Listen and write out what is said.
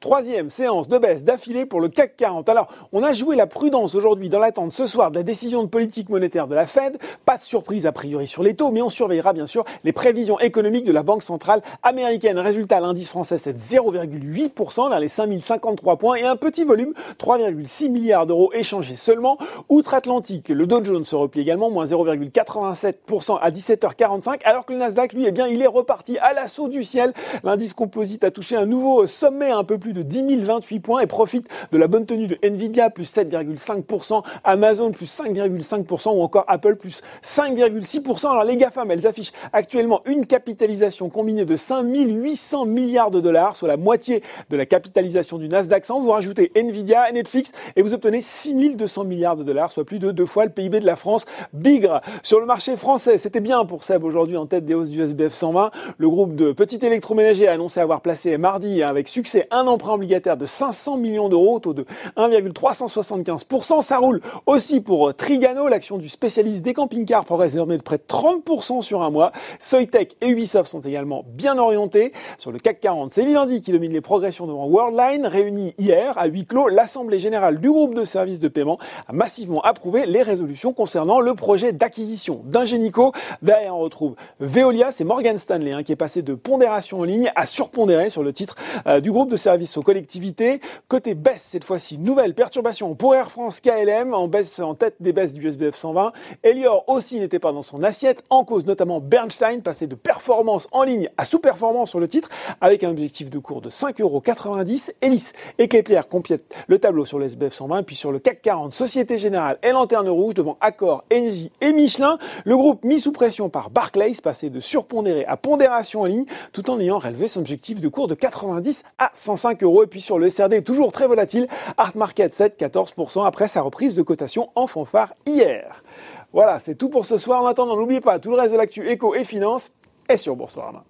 Troisième séance de baisse d'affilée pour le CAC 40. Alors, on a joué la prudence aujourd'hui dans l'attente ce soir de la décision de politique monétaire de la Fed. Pas de surprise a priori sur les taux, mais on surveillera bien sûr les prévisions économiques de la Banque centrale américaine. Résultat, l'indice français c'est 0,8% vers les 5053 points et un petit volume, 3,6 milliards d'euros échangés seulement. Outre-Atlantique, le Dow Jones se replie également, moins 0,87% à 17h45, alors que le Nasdaq, lui, eh bien, il est reparti à l'assaut du ciel. L'indice composite a touché un nouveau sommet, un peu plus de 10 028 points et profite de la bonne tenue de Nvidia, plus 7,5%, Amazon, plus 5,5% ou encore Apple, plus 5,6%. Alors les GAFAM, elles affichent actuellement une capitalisation combinée de 5 800 milliards de dollars, soit la moitié de la capitalisation du Nasdaq 100. Vous rajoutez Nvidia, Netflix et vous obtenez 6 200 milliards de dollars, soit plus de deux fois le PIB de la France. Bigre sur le marché français, c'était bien pour Seb aujourd'hui en tête des hausses du SBF 120. Le groupe de petits électroménagers a annoncé avoir placé mardi avec succès un emprunt obligataire de 500 millions d'euros au taux de 1,375%. Ça roule aussi pour Trigano, l'action du spécialiste des camping-cars progresse désormais de près de 30% sur un mois. Soitec et Ubisoft sont également bien orientés. Sur le CAC 40, c'est Vivendi qui domine les progressions devant Worldline, réunie hier à huis clos. L'Assemblée générale du groupe de services de paiement a massivement approuvé les résolutions concernant le projet d'acquisition d'Ingenico. Derrière, on retrouve Veolia, c'est Morgan Stanley hein, qui est passé de pondération en ligne à surpondérer sur le titre euh, du groupe de services aux collectivités. Côté baisse, cette fois-ci, nouvelle perturbation pour Air France KLM, en baisse en tête des baisses du SBF 120. Elior aussi n'était pas dans son assiette, en cause notamment Bernstein, passé de performance en ligne à sous-performance sur le titre, avec un objectif de cours de 5,90 euros. Elis et Kepler complètent le tableau sur le SBF 120, puis sur le CAC 40, Société Générale et Lanterne Rouge devant Accor, Engie et Michelin. Le groupe mis sous pression par Barclays, passé de surpondéré à pondération en ligne, tout en ayant relevé son objectif de cours de 90 à 105 euros. Et puis sur le SRD, toujours très volatile, Art Market 7, 14% après sa reprise de cotation en fanfare hier. Voilà, c'est tout pour ce soir. En attendant, n'oubliez pas, tout le reste de l'actu éco et finance est sur Boursorama.